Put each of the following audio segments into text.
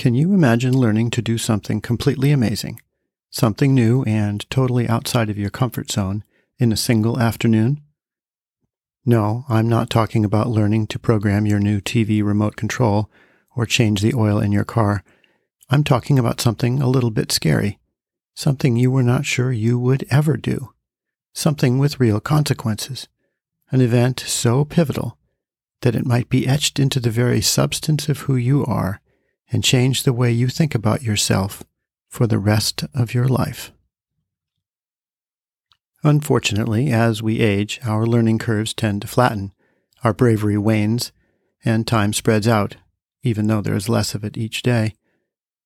Can you imagine learning to do something completely amazing, something new and totally outside of your comfort zone in a single afternoon? No, I'm not talking about learning to program your new TV remote control or change the oil in your car. I'm talking about something a little bit scary, something you were not sure you would ever do, something with real consequences, an event so pivotal that it might be etched into the very substance of who you are and change the way you think about yourself for the rest of your life. Unfortunately, as we age, our learning curves tend to flatten, our bravery wanes, and time spreads out, even though there is less of it each day.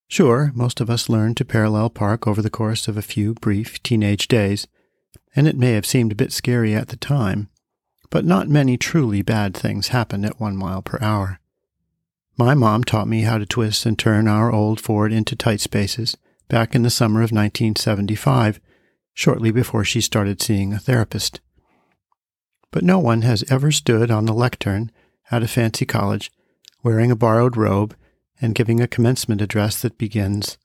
Sure, most of us learn to parallel park over the course of a few brief teenage days, and it may have seemed a bit scary at the time, but not many truly bad things happen at one mile per hour. My mom taught me how to twist and turn our old Ford into tight spaces back in the summer of 1975, shortly before she started seeing a therapist. But no one has ever stood on the lectern at a fancy college wearing a borrowed robe and giving a commencement address that begins,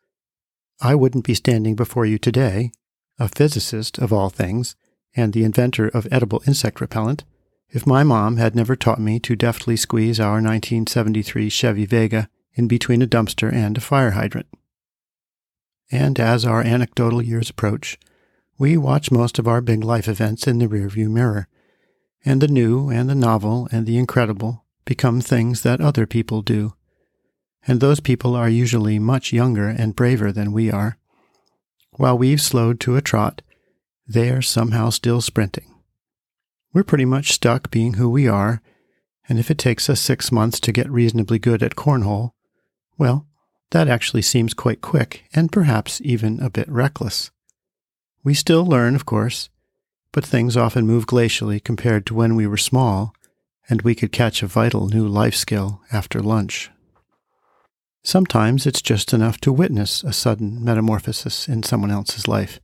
I wouldn't be standing before you today, a physicist of all things, and the inventor of edible insect repellent, if my mom had never taught me to deftly squeeze our 1973 Chevy Vega in between a dumpster and a fire hydrant. And as our anecdotal years approach, we watch most of our big life events in the rearview mirror, and the new and the novel and the incredible become things that other people do. And those people are usually much younger and braver than we are. While we've slowed to a trot, they are somehow still sprinting. We're pretty much stuck being who we are, and if it takes us six months to get reasonably good at cornhole, well, that actually seems quite quick and perhaps even a bit reckless. We still learn, of course, but things often move glacially compared to when we were small and we could catch a vital new life skill after lunch. Sometimes it's just enough to witness a sudden metamorphosis in someone else's life,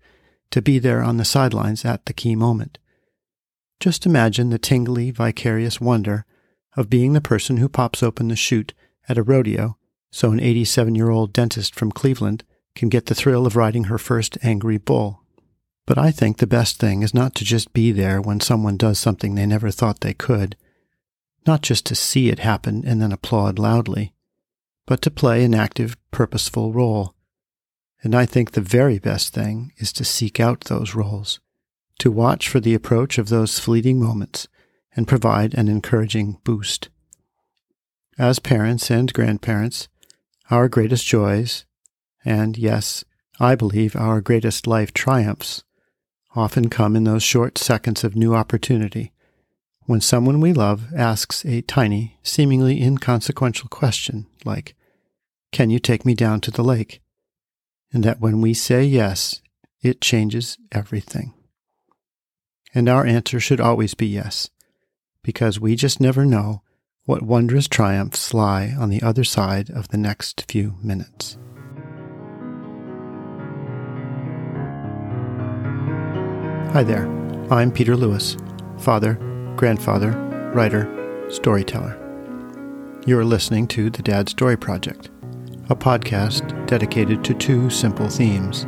to be there on the sidelines at the key moment. Just imagine the tingly, vicarious wonder of being the person who pops open the chute at a rodeo so an 87 year old dentist from Cleveland can get the thrill of riding her first angry bull. But I think the best thing is not to just be there when someone does something they never thought they could, not just to see it happen and then applaud loudly, but to play an active, purposeful role. And I think the very best thing is to seek out those roles to watch for the approach of those fleeting moments and provide an encouraging boost. As parents and grandparents, our greatest joys, and yes, I believe our greatest life triumphs, often come in those short seconds of new opportunity when someone we love asks a tiny, seemingly inconsequential question like, Can you take me down to the lake? And that when we say yes, it changes everything. And our answer should always be yes, because we just never know what wondrous triumphs lie on the other side of the next few minutes. Hi there, I'm Peter Lewis, father, grandfather, writer, storyteller. You're listening to The Dad Story Project, a podcast dedicated to two simple themes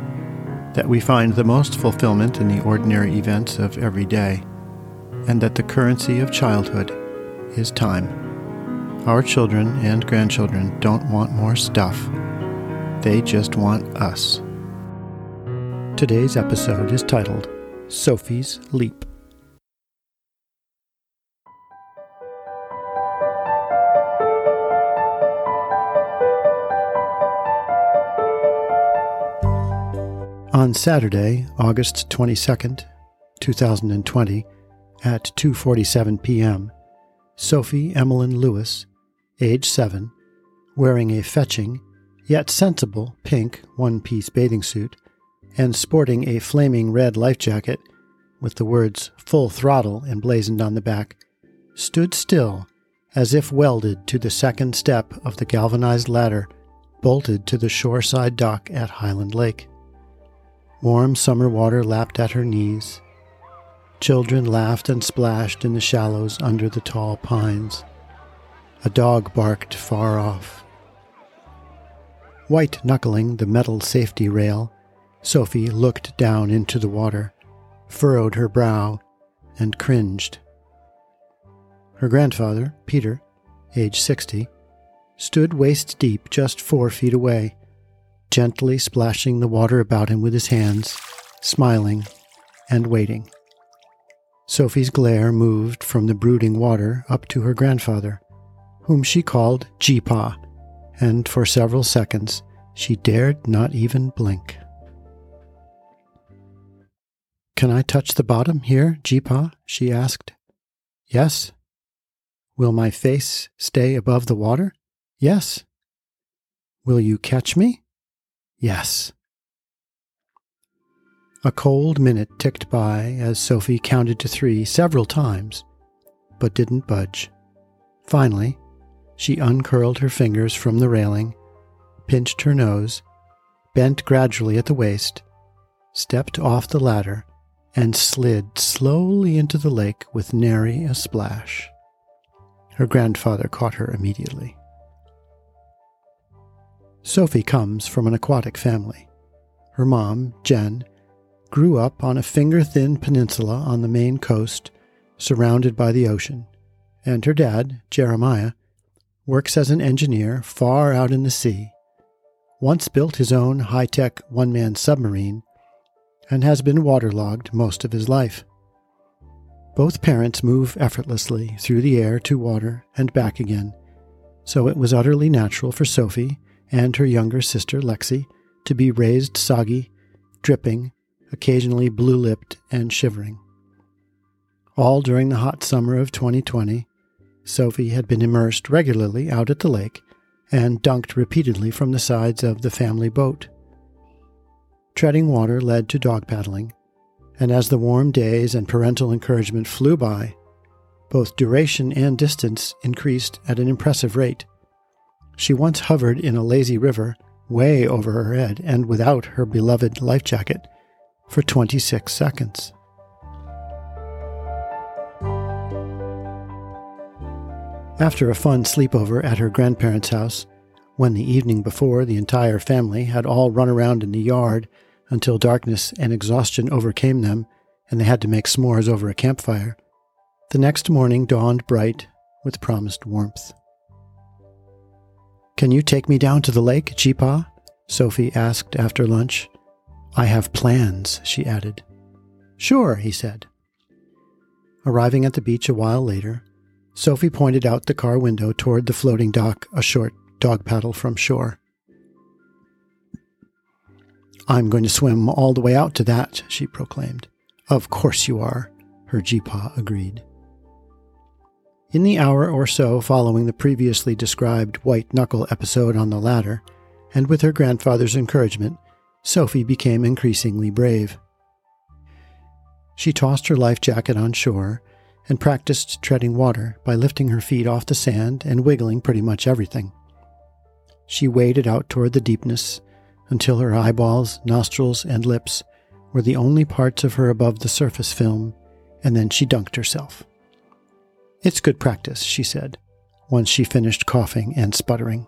that we find the most fulfillment in the ordinary events of every day, and that the currency of childhood is time. Our children and grandchildren don't want more stuff, they just want us. Today's episode is titled Sophie's Leap. Saturday, August 22nd, 2020, at 2:47 p.m., Sophie Emmeline Lewis, age 7, wearing a fetching yet sensible pink one-piece bathing suit and sporting a flaming red life jacket with the words full throttle emblazoned on the back, stood still as if welded to the second step of the galvanized ladder bolted to the shoreside dock at Highland Lake. Warm summer water lapped at her knees. Children laughed and splashed in the shallows under the tall pines. A dog barked far off. White knuckling the metal safety rail, Sophie looked down into the water, furrowed her brow, and cringed. Her grandfather, Peter, age 60, stood waist deep just four feet away, gently splashing the water about him with his hands, smiling and waiting. Sophie's glare moved from the brooding water up to her grandfather, whom she called Jeepaw, and for several seconds she dared not even blink. Can I touch the bottom here, Jeepaw? she asked. Yes. Will my face stay above the water? Yes. Will you catch me? Yes. A cold minute ticked by as Sophie counted to three several times, but didn't budge. Finally, she uncurled her fingers from the railing, pinched her nose, bent gradually at the waist, stepped off the ladder, and slid slowly into the lake with nary a splash. Her grandfather caught her immediately. Sophie comes from an aquatic family. Her mom, Jen, grew up on a finger thin peninsula on the Maine coast, surrounded by the ocean, and her dad, Jeremiah, works as an engineer far out in the sea, once built his own high tech one man submarine, and has been waterlogged most of his life. Both parents move effortlessly through the air to water and back again, so it was utterly natural for Sophie and her younger sister Lexi to be raised soggy, dripping, occasionally blue lipped, and shivering. All during the hot summer of 2020, Sophie had been immersed regularly out at the lake and dunked repeatedly from the sides of the family boat. Treading water led to dog paddling, and as the warm days and parental encouragement flew by, both duration and distance increased at an impressive rate. She once hovered in a lazy river way over her head and without her beloved life jacket for 26 seconds. After a fun sleepover at her grandparents' house, when the evening before the entire family had all run around in the yard until darkness and exhaustion overcame them and they had to make s'mores over a campfire, the next morning dawned bright with promised warmth. Can you take me down to the lake, Jeepaw? Sophie asked after lunch. I have plans, she added. Sure, he said. Arriving at the beach a while later, Sophie pointed out the car window toward the floating dock a short dog paddle from shore. I'm going to swim all the way out to that, she proclaimed. Of course you are, her Jeepaw agreed. In the hour or so following the previously described white knuckle episode on the ladder, and with her grandfather's encouragement, Sophie became increasingly brave. She tossed her life jacket on shore and practiced treading water by lifting her feet off the sand and wiggling pretty much everything. She waded out toward the deepness until her eyeballs, nostrils, and lips were the only parts of her above the surface film, and then she dunked herself. It's good practice, she said, once she finished coughing and sputtering.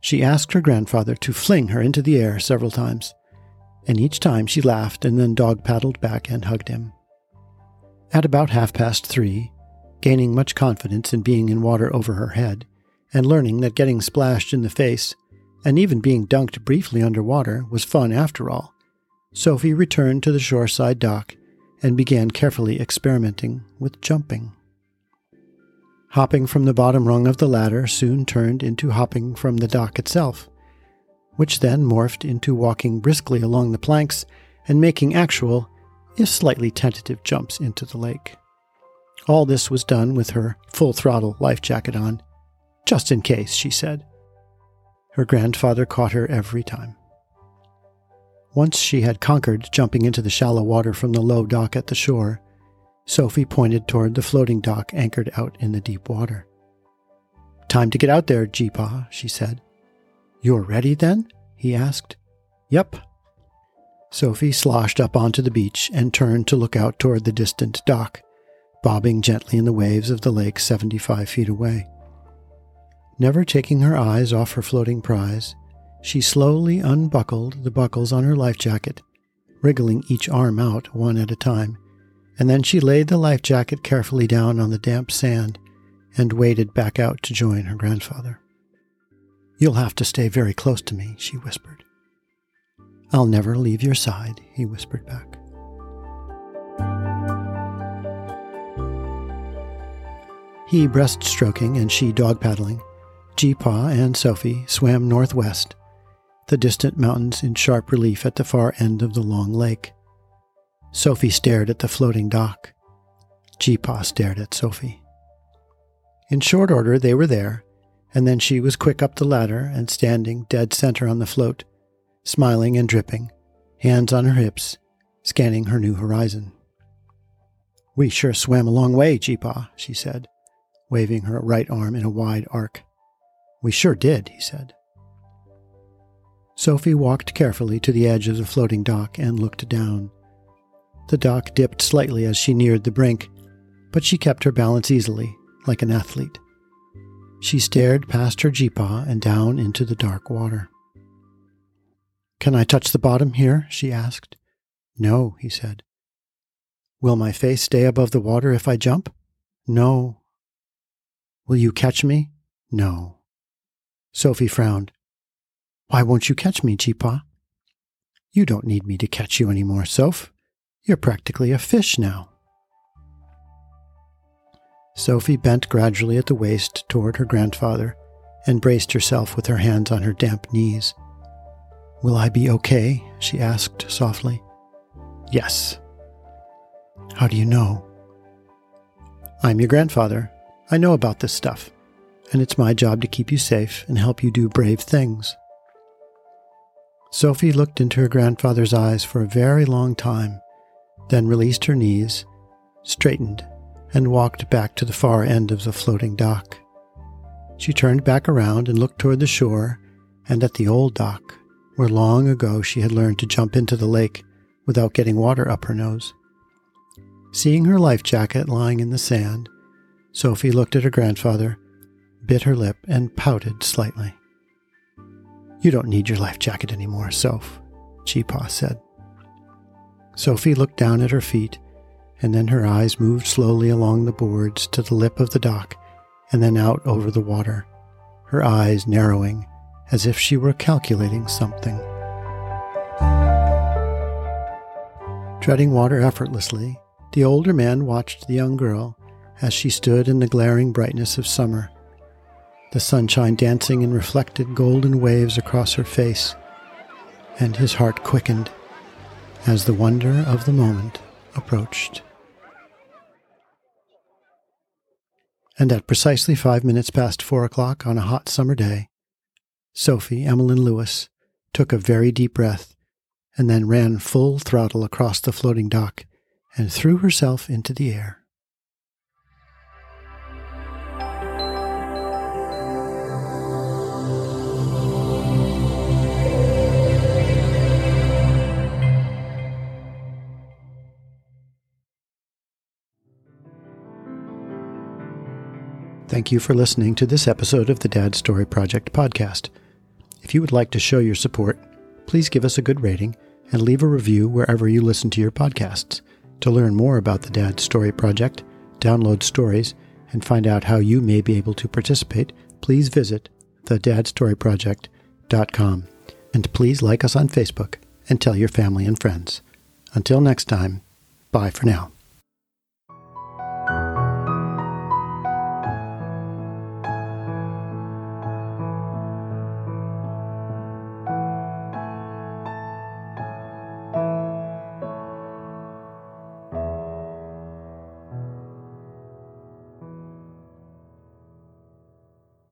She asked her grandfather to fling her into the air several times, and each time she laughed and then dog paddled back and hugged him. At about half past three, gaining much confidence in being in water over her head, and learning that getting splashed in the face and even being dunked briefly underwater was fun after all, Sophie returned to the shoreside dock and began carefully experimenting with jumping. Hopping from the bottom rung of the ladder soon turned into hopping from the dock itself, which then morphed into walking briskly along the planks and making actual, if slightly tentative, jumps into the lake. All this was done with her full throttle life jacket on, just in case, she said. Her grandfather caught her every time. Once she had conquered jumping into the shallow water from the low dock at the shore, Sophie pointed toward the floating dock anchored out in the deep water. Time to get out there, Jeepaw, she said. You're ready then? he asked. Yep. Sophie sloshed up onto the beach and turned to look out toward the distant dock, bobbing gently in the waves of the lake 75 feet away. Never taking her eyes off her floating prize, She slowly unbuckled the buckles on her life jacket, wriggling each arm out one at a time, and then she laid the life jacket carefully down on the damp sand and waded back out to join her grandfather. You'll have to stay very close to me, she whispered. I'll never leave your side, he whispered back. He breaststroking and she dog paddling, Jeepaw and Sophie swam northwest, the distant mountains in sharp relief at the far end of the long lake. Sophie stared at the floating dock. Jeepaw stared at Sophie. In short order, they were there, and then she was quick up the ladder and standing dead center on the float, smiling and dripping, hands on her hips, scanning her new horizon. We sure swam a long way, Jeepaw, she said, waving her right arm in a wide arc. We sure did, he said. Sophie walked carefully to the edge of the floating dock and looked down. The dock dipped slightly as she neared the brink, but she kept her balance easily, like an athlete. She stared past her jeepaw and down into the dark water. Can I touch the bottom here? she asked. No, he said. Will my face stay above the water if I jump? No. Will you catch me? No. Sophie frowned. Why won't you catch me, Jeepaw? You don't need me to catch you any more, Soph. You're practically a fish now. Sophie bent gradually at the waist toward her grandfather and braced herself with her hands on her damp knees. Will I be okay? she asked softly. Yes. How do you know? I'm your grandfather. I know about this stuff, and it's my job to keep you safe and help you do brave things. Sophie looked into her grandfather's eyes for a very long time, then released her knees, straightened, and walked back to the far end of the floating dock. She turned back around and looked toward the shore and at the old dock, where long ago she had learned to jump into the lake without getting water up her nose. Seeing her life jacket lying in the sand, Sophie looked at her grandfather, bit her lip, and pouted slightly. You don't need your life jacket anymore, Soph, Jeepaw said. Sophie looked down at her feet and then her eyes moved slowly along the boards to the lip of the dock and then out over the water, her eyes narrowing as if she were calculating something. Treading water effortlessly, the older man watched the young girl as she stood in the glaring brightness of summer, the sunshine dancing in reflected golden waves across her face, and his heart quickened as the wonder of the moment approached. And at precisely five minutes past four o'clock on a hot summer day, Sophie Emmeline Lewis took a very deep breath and then ran full throttle across the floating dock and threw herself into the air. Thank you for listening to this episode of the Dad Story Project podcast. If you would like to show your support, please give us a good rating and leave a review wherever you listen to your podcasts. To learn more about the Dad Story Project, download stories, and find out how you may be able to participate, please visit thedadstoryproject.com. And please like us on Facebook and tell your family and friends. Until next time, bye for now.